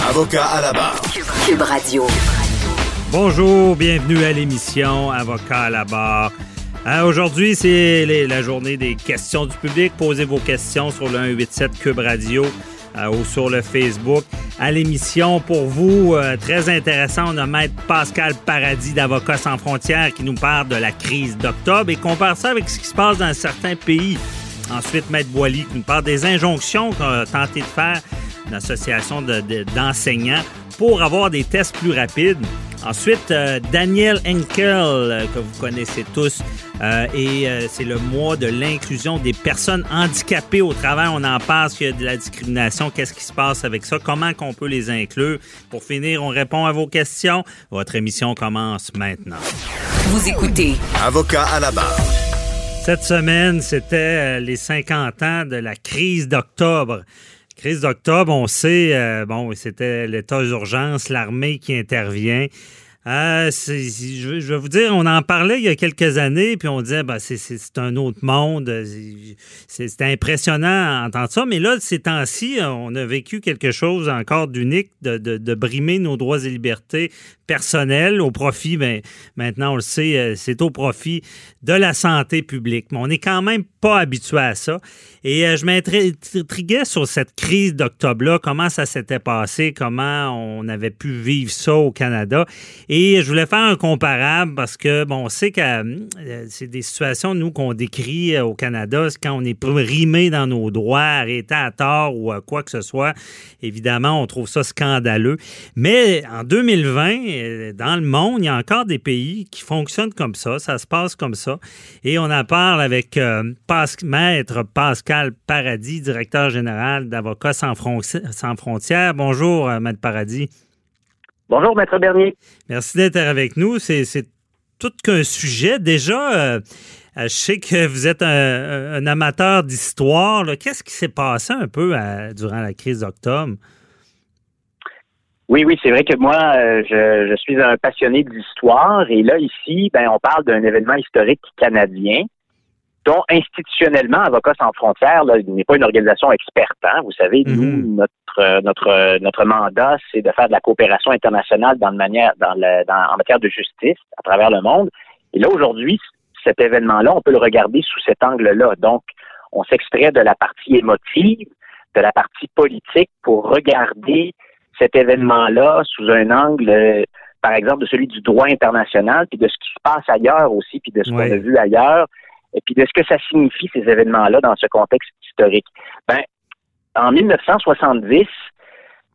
Avocat à la barre. Cube Radio. Bonjour, bienvenue à l'émission Avocat à la barre. Euh, Aujourd'hui, c'est la journée des questions du public. Posez vos questions sur le 187 Cube Radio euh, ou sur le Facebook. À l'émission, pour vous, euh, très intéressant, on a Maître Pascal Paradis d'Avocats sans frontières qui nous parle de la crise d'octobre et compare ça avec ce qui se passe dans certains pays. Ensuite, Maître Boily qui nous parle des injonctions qu'on a tenté de faire une association de- de- d'enseignants pour avoir des tests plus rapides. Ensuite, euh, Daniel Henkel, euh, que vous connaissez tous, euh, et euh, c'est le mois de l'inclusion des personnes handicapées au travail. On en parle, qu'il y a de la discrimination, qu'est-ce qui se passe avec ça, comment qu'on peut les inclure? Pour finir, on répond à vos questions. Votre émission commence maintenant. Vous écoutez Avocat à la barre. Cette semaine, c'était les 50 ans de la crise d'octobre. Crise d'octobre, on sait, euh, bon, c'était l'état d'urgence, l'armée qui intervient. Euh, je, je vais vous dire, on en parlait il y a quelques années, puis on disait, ben, c'est- un autre monde. C'était impressionnant entendre ça, mais là, ces temps-ci, on a vécu quelque chose encore d'unique, de brimer nos droits et libertés personnels au profit, ben, maintenant on le sait, euh, c'est au profit de la santé publique. Mais on n'est quand même pas habitué à ça. Et euh, je m'intriguais sur cette crise d'octobre-là, comment ça s'était passé, comment on avait pu vivre ça au Canada? Et je voulais faire un comparable parce que, bon, on sait que euh, c'est des situations, nous, qu'on décrit au Canada, quand on est rimé dans nos droits, arrêté à tort ou quoi que ce soit. Évidemment, on trouve ça scandaleux. Mais en 2020, euh, dans le monde, il y a encore des pays qui fonctionnent comme ça, ça se passe comme ça. Et on en parle avec euh, Pas- Maître Pascal Paradis, directeur général d'Avocats sans, Fron- sans frontières. Bonjour, euh, Maître Paradis. Bonjour, Maître Bernier. Merci d'être avec nous. C'est tout qu'un sujet. Déjà, euh, je sais que vous êtes un, un amateur d'histoire. Qu'est-ce qui s'est passé un peu à- durant la crise d'octobre? Oui, oui, c'est vrai que moi, euh, je, je suis un passionné d'histoire et là, ici, ben, on parle d'un événement historique canadien dont institutionnellement, Avocats sans frontières là, n'est pas une organisation experte. hein. Vous savez, nous, notre, euh, notre, euh, notre mandat, c'est de faire de la coopération internationale dans, le manière, dans le, dans, en matière de justice à travers le monde. Et là, aujourd'hui, cet événement-là, on peut le regarder sous cet angle-là. Donc, on s'extrait de la partie émotive, de la partie politique pour regarder cet événement-là sous un angle, euh, par exemple, de celui du droit international, puis de ce qui se passe ailleurs aussi, puis de ce qu'on a vu ailleurs, et puis de ce que ça signifie, ces événements-là, dans ce contexte historique. Ben, en 1970,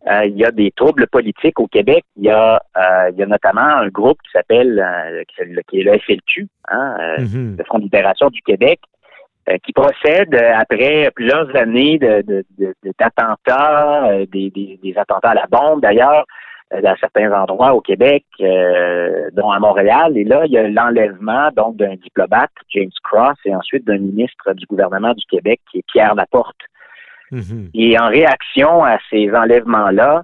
euh, il y a des troubles politiques au Québec. Il y a, euh, il y a notamment un groupe qui s'appelle, euh, qui est le- FLQ, hein, Mhm. le Front de libération du Québec, qui procède euh, après plusieurs années de, de- de- de- d'attentats, euh, des, des- des attentats à la bombe d'ailleurs, euh, dans certains endroits au Québec, euh, dont à Montréal. Et là, il y a l'enlèvement donc d'un diplomate, James Cross, et ensuite d'un ministre du gouvernement du Québec, qui est Pierre Laporte. Mhm. Et en réaction à ces enlèvements-là,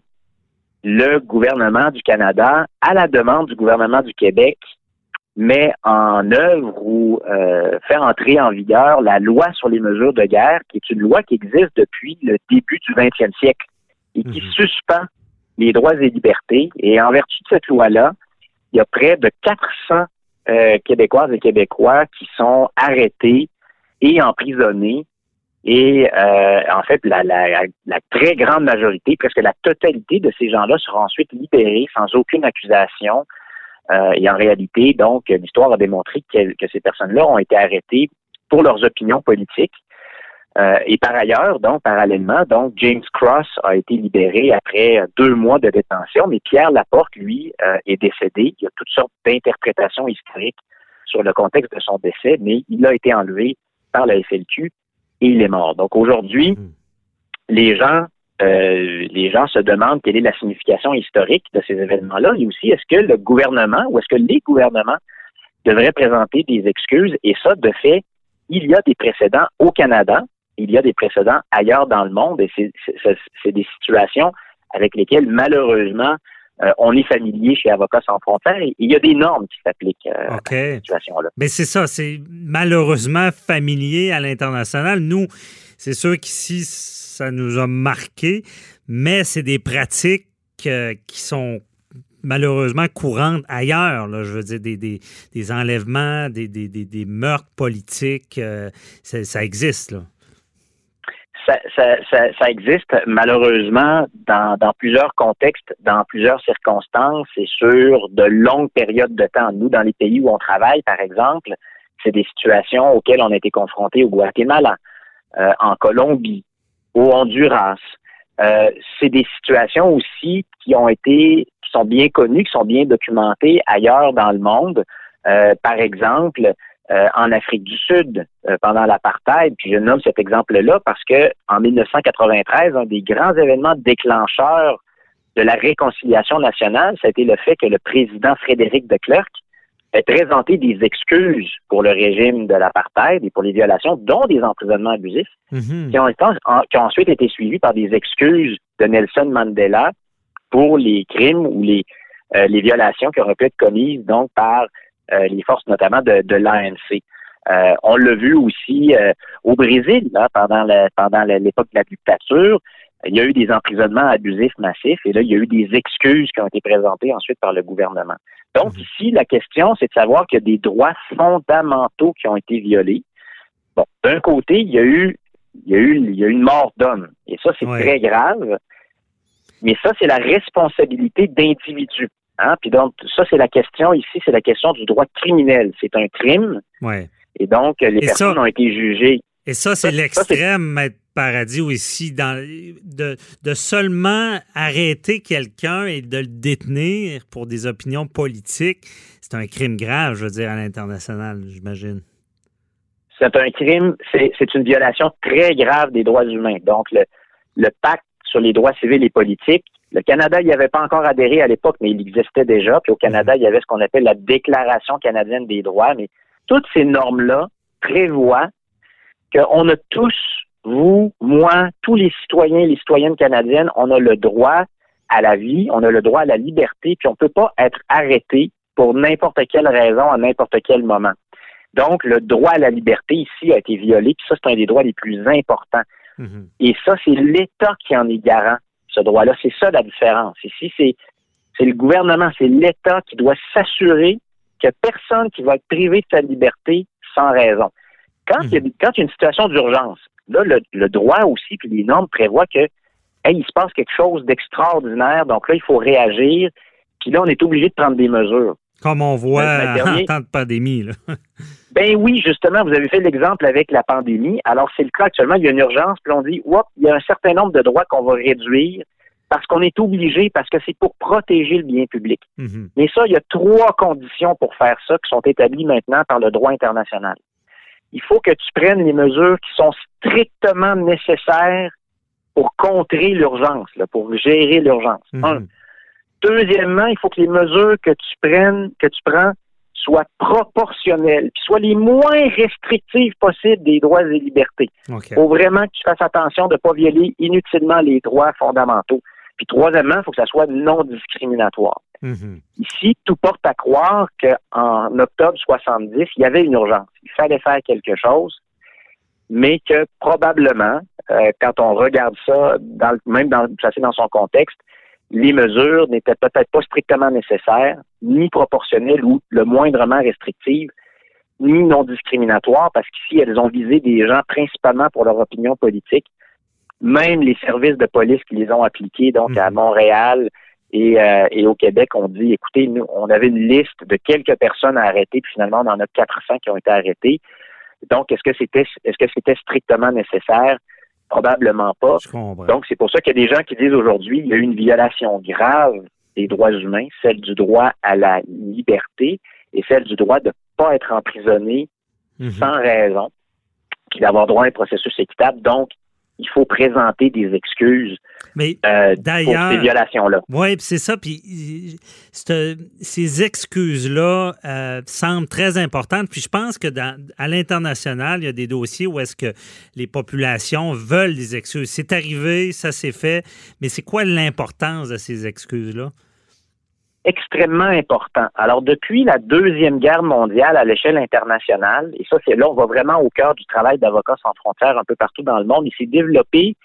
le gouvernement du Canada, à la demande du gouvernement du Québec, met en œuvre ou euh, fait entrer en vigueur la loi sur les mesures de guerre, qui est une loi qui existe depuis le début du 20e siècle et qui Mhm. suspend les droits et libertés. Et en vertu de cette loi-là, il y a près de 400 euh, Québécoises et Québécois qui sont arrêtés et emprisonnés Et euh, en fait, la, la, la, très grande majorité, presque la totalité de ces gens-là seront ensuite libérés sans aucune accusation. Euh, et en réalité, donc, l'histoire a démontré que, que ces personnes-là ont été arrêtées pour leurs opinions politiques. Euh, et par ailleurs, donc, parallèlement, donc, James Cross a été libéré après deux mois de détention, mais Pierre Laporte, lui, euh, est décédé. Il y a toutes sortes d'interprétations historiques sur le contexte de son décès, mais il a été enlevé par la FLQ et il est mort. Donc aujourd'hui, hmm. les gens euh, les gens se demandent quelle est la signification historique de ces événements-là et aussi est-ce que le gouvernement ou est-ce que les gouvernements devraient présenter des excuses? Et ça, de fait, il y a des précédents au Canada, il y a des précédents ailleurs dans le monde et c'est des situations avec lesquelles malheureusement euh, on est familier chez Avocats sans frontières et il y a des normes qui s'appliquent euh, à cette situation-là. Mais c'est ça, c'est malheureusement familier à l'international. Nous, c'est sûr qu'ici, ça nous a marqué, mais c'est des pratiques euh, qui sont malheureusement courantes ailleurs. Je veux dire, des, des, enlèvements, des, des, meurtres politiques, ça, ça existe. Là ça, existe malheureusement dans, dans plusieurs contextes, dans plusieurs circonstances et sur de longues périodes de temps. Nous, dans les pays où on travaille, par exemple, c'est des situations auxquelles on a été confrontés au Guatemala, euh, en Colombie, au Honduras. Euh, c'est des situations aussi qui ont été, qui sont bien connues, qui sont bien documentées ailleurs dans le monde. Euh, par exemple, euh, en Afrique du Sud euh, pendant l'apartheid. Puis je nomme cet exemple-là parce que en 1993, un des grands événements déclencheurs de la réconciliation nationale, ça a été le fait que le président Frédéric de Klerk ait présenté des excuses pour le régime de l'apartheid et pour les violations, dont des emprisonnements abusifs, mm-hmm. qui, ont qui, ont ensuite été suivis par des excuses de Nelson Mandela pour les crimes ou les, euh, les violations qui auraient pu être commises donc par euh, les forces notamment de, de l'ANC. Euh, on l'a vu aussi au Brésil là, pendant pendant l'époque de la dictature. Il y a eu des emprisonnements abusifs massifs et là, il y a eu des excuses qui ont été présentées ensuite par le gouvernement. Donc, mhm. ici, la question, c'est de savoir qu'il y a des droits fondamentaux qui ont été violés. Bon, d'un côté, il y a eu, il y a eu, il y a eu une mort d'homme. Et ça, c'est très grave. Mais ça, c'est la responsabilité d'individus. Hein? Puis donc, ça, c'est la question ici, c'est la question du droit criminel. C'est un crime. Ouais. Et donc, les personnes ont été jugées. Et ça, c'est l'extrême, Paradis, aussi, dans, de, de, seulement arrêter quelqu'un et de le détenir pour des opinions politiques. C'est un crime grave, je veux dire, à l'international, j'imagine. C'est un crime, c'est une violation très grave des droits humains. Donc, le, le pacte sur les droits civils et politiques le Canada n'y avait pas encore adhéré à l'époque, mais il existait déjà. Puis au Canada, il y avait ce qu'on appelle la Déclaration canadienne des droits. Mais toutes ces normes-là prévoient qu'on a tous, vous, moi, tous les citoyens, les citoyennes canadiennes, on a le droit à la vie, on a le droit à la liberté, puis on ne peut pas être arrêté pour n'importe quelle raison à n'importe quel moment. Donc, le droit à la liberté ici a été violé, puis ça, c'est un des droits les plus importants. Mm-hmm. Et ça, c'est l'État qui en est garant ce droit-là. C'est ça la différence. Ici, c'est, c'est le gouvernement, c'est l'État qui doit s'assurer a personne qui va être privé de sa liberté sans raison. Quand, il, y a, mhm. quand il y a une situation d'urgence, là, le, droit aussi, puis les normes prévoient que hey, il se passe quelque chose d'extraordinaire, donc là, il faut réagir, puis là, on est obligé de prendre des mesures. Comme on voit en temps de pandémie. Là. ben oui, justement, vous avez fait l'exemple avec la pandémie. Alors, c'est le cas actuellement, il y a une urgence, puis on dit, Oups, il y a un certain nombre de droits qu'on va réduire parce qu'on est obligé, parce que c'est pour protéger le bien public. Mhm. Mais ça, il y a trois conditions pour faire ça qui sont établies maintenant par le droit international. Il faut que tu prennes les mesures qui sont strictement nécessaires pour contrer l'urgence, pour gérer l'urgence. Mhm. Deuxièmement, il faut que les mesures que tu prennes, que tu prends, soient proportionnelles, puis soient les moins restrictives possibles des droits et libertés. Il faut vraiment que tu fasses attention de ne pas violer inutilement les droits fondamentaux. Puis troisièmement, il faut que ça soit non discriminatoire. Mm-hmm. Ici, tout porte à croire qu'en octobre 70, il y avait une urgence. Il fallait faire quelque chose, mais que probablement, euh, quand on regarde ça, dans, même dans, placé dans son contexte, les mesures n'étaient peut-être pas strictement nécessaires, ni proportionnelles ou le moindrement restrictives. ni non discriminatoires, parce qu'ici, elles ont visé des gens principalement pour leur opinion politique. Même les services de police qui les ont appliqués, donc à Montréal et, euh, et au Québec, ont dit, écoutez, nous, on avait une liste de quelques personnes à arrêter, puis finalement, on en a 400 qui ont été arrêtés. Donc, est-ce que c'était est-ce que c'était strictement nécessaire? Probablement pas. Donc, c'est pour ça qu'il y a des gens qui disent aujourd'hui il y a eu une violation grave des droits humains, celle du droit à la liberté et celle du droit de ne pas être emprisonné Mhm. sans raison, puis d'avoir droit à un processus équitable. Donc, il faut présenter des excuses Mais euh, pour d'ailleurs, ces violations-là. Oui, c'est ça. Puis euh, ces excuses-là euh, semblent très importantes. Puis je pense que dans, à l'international, il y a des dossiers où est-ce que les populations veulent des excuses. C'est arrivé, ça s'est fait, mais c'est quoi l'importance de ces excuses-là? Extrêmement important. Alors, depuis la Deuxième Guerre mondiale à l'échelle internationale, et ça, c'est là, on va vraiment au cœur du travail d'Avocats sans frontières un peu partout dans le monde, il s'est développé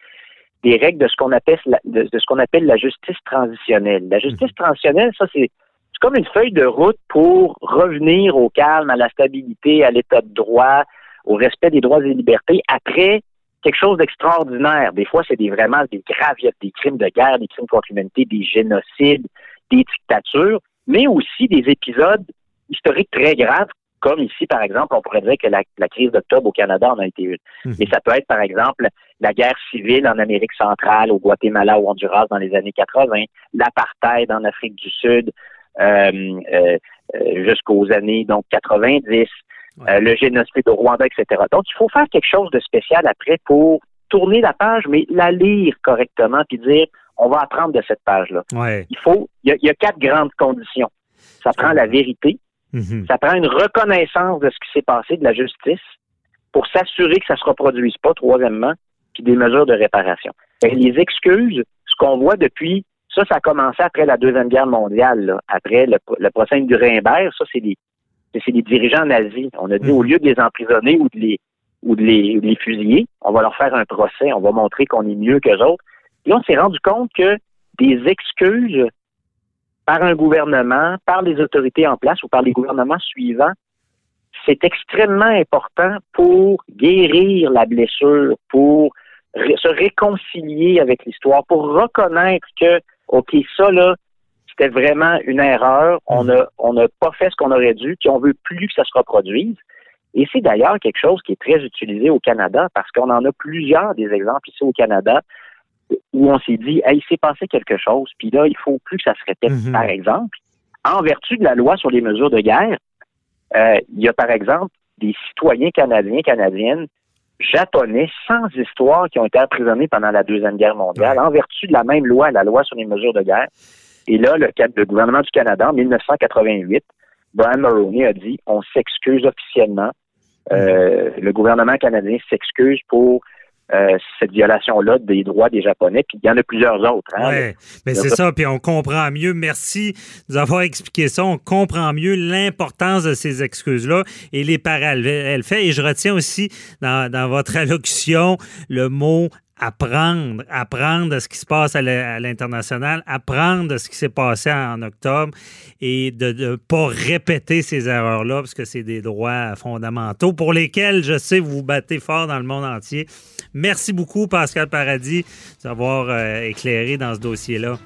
des règles de ce qu'on appelle la, de, de ce qu'on appelle la justice transitionnelle. La justice transitionnelle, ça, c'est c'est comme une feuille de route pour revenir au calme, à la stabilité, à l'état de droit, au respect des droits et libertés après quelque chose d'extraordinaire. Des fois, c'est des vraiment des graves, il y a des crimes de guerre, des crimes contre l'humanité, des génocides, des dictatures, mais aussi des épisodes historiques très graves, comme ici, par exemple, on pourrait dire que la, la crise d'octobre au Canada en a été une. Mhm. Mais ça peut être, par exemple, la guerre civile en Amérique centrale, au Guatemala ou au Honduras dans les années 80, l'apartheid en Afrique du Sud euh, euh, euh, jusqu'aux années donc 90, euh, le génocide au Rwanda, etc. Donc, il faut faire quelque chose de spécial après pour tourner la page, mais la lire correctement, puis dire, on va apprendre de cette page-là. Ouais. Il faut, il y, a, il y a quatre grandes conditions. Ça prend la vérité, Mhm. ça prend une reconnaissance de ce qui s'est passé, de la justice, pour s'assurer que ça se reproduise pas, troisièmement, puis des mesures de réparation. Et les excuses, ce qu'on voit depuis, ça, ça a commencé après la Deuxième Guerre mondiale, là. après le, le procès de Nuremberg, ça, c'est des, c'est des dirigeants nazis. On a dit, au lieu de les emprisonner ou de les, ou de les, ou de les fusiller, on va leur faire un procès, on va montrer qu'on est mieux qu'eux autres. Là, on s'est rendu compte que des excuses par un gouvernement, par les autorités en place ou par les gouvernements suivants, c'est extrêmement important pour guérir la blessure, pour se réconcilier avec l'histoire, pour reconnaître que, OK, ça, là, c'était vraiment une erreur, on n'a on n'a pas fait ce qu'on aurait dû, puis on veut plus que ça se reproduise. Et c'est d'ailleurs quelque chose qui est très utilisé au Canada, parce qu'on en a plusieurs des exemples ici au Canada où on s'est dit, hey, il s'est passé quelque chose, puis là, il faut plus que ça se répète. Mhm. Par exemple, en vertu de la loi sur les mesures de guerre, euh, il y a par exemple des citoyens canadiens, canadiennes, japonais sans histoire qui ont été emprisonnés pendant la Deuxième Guerre mondiale, en vertu de la même loi, la loi sur les mesures de guerre. Et là, le, le gouvernement du Canada, en 1988, Brian Mulroney a dit, on s'excuse officiellement. Euh, le gouvernement canadien s'excuse pour euh, cette violation-là des droits des Japonais, puis il y en a plusieurs autres. hein. Ouais, mais c'est ça, puis on comprend mieux. Merci de nous avoir expliqué ça. On comprend mieux l'importance de ces excuses-là et les parallèles faits. Et je retiens aussi dans, dans votre allocution le mot apprendre, apprendre de ce qui se passe à l'international, apprendre de ce qui s'est passé en octobre et de ne pas répéter ces erreurs-là parce que c'est des droits fondamentaux pour lesquels, je sais, vous vous battez fort dans le monde entier. Merci beaucoup, Pascal Paradis, d'avoir euh, éclairé dans ce dossier-là.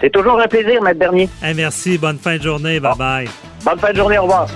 C'est toujours un plaisir, Maître Bernier. Hey, merci, bonne fin de journée, bye-bye. Bonne fin de journée, au revoir.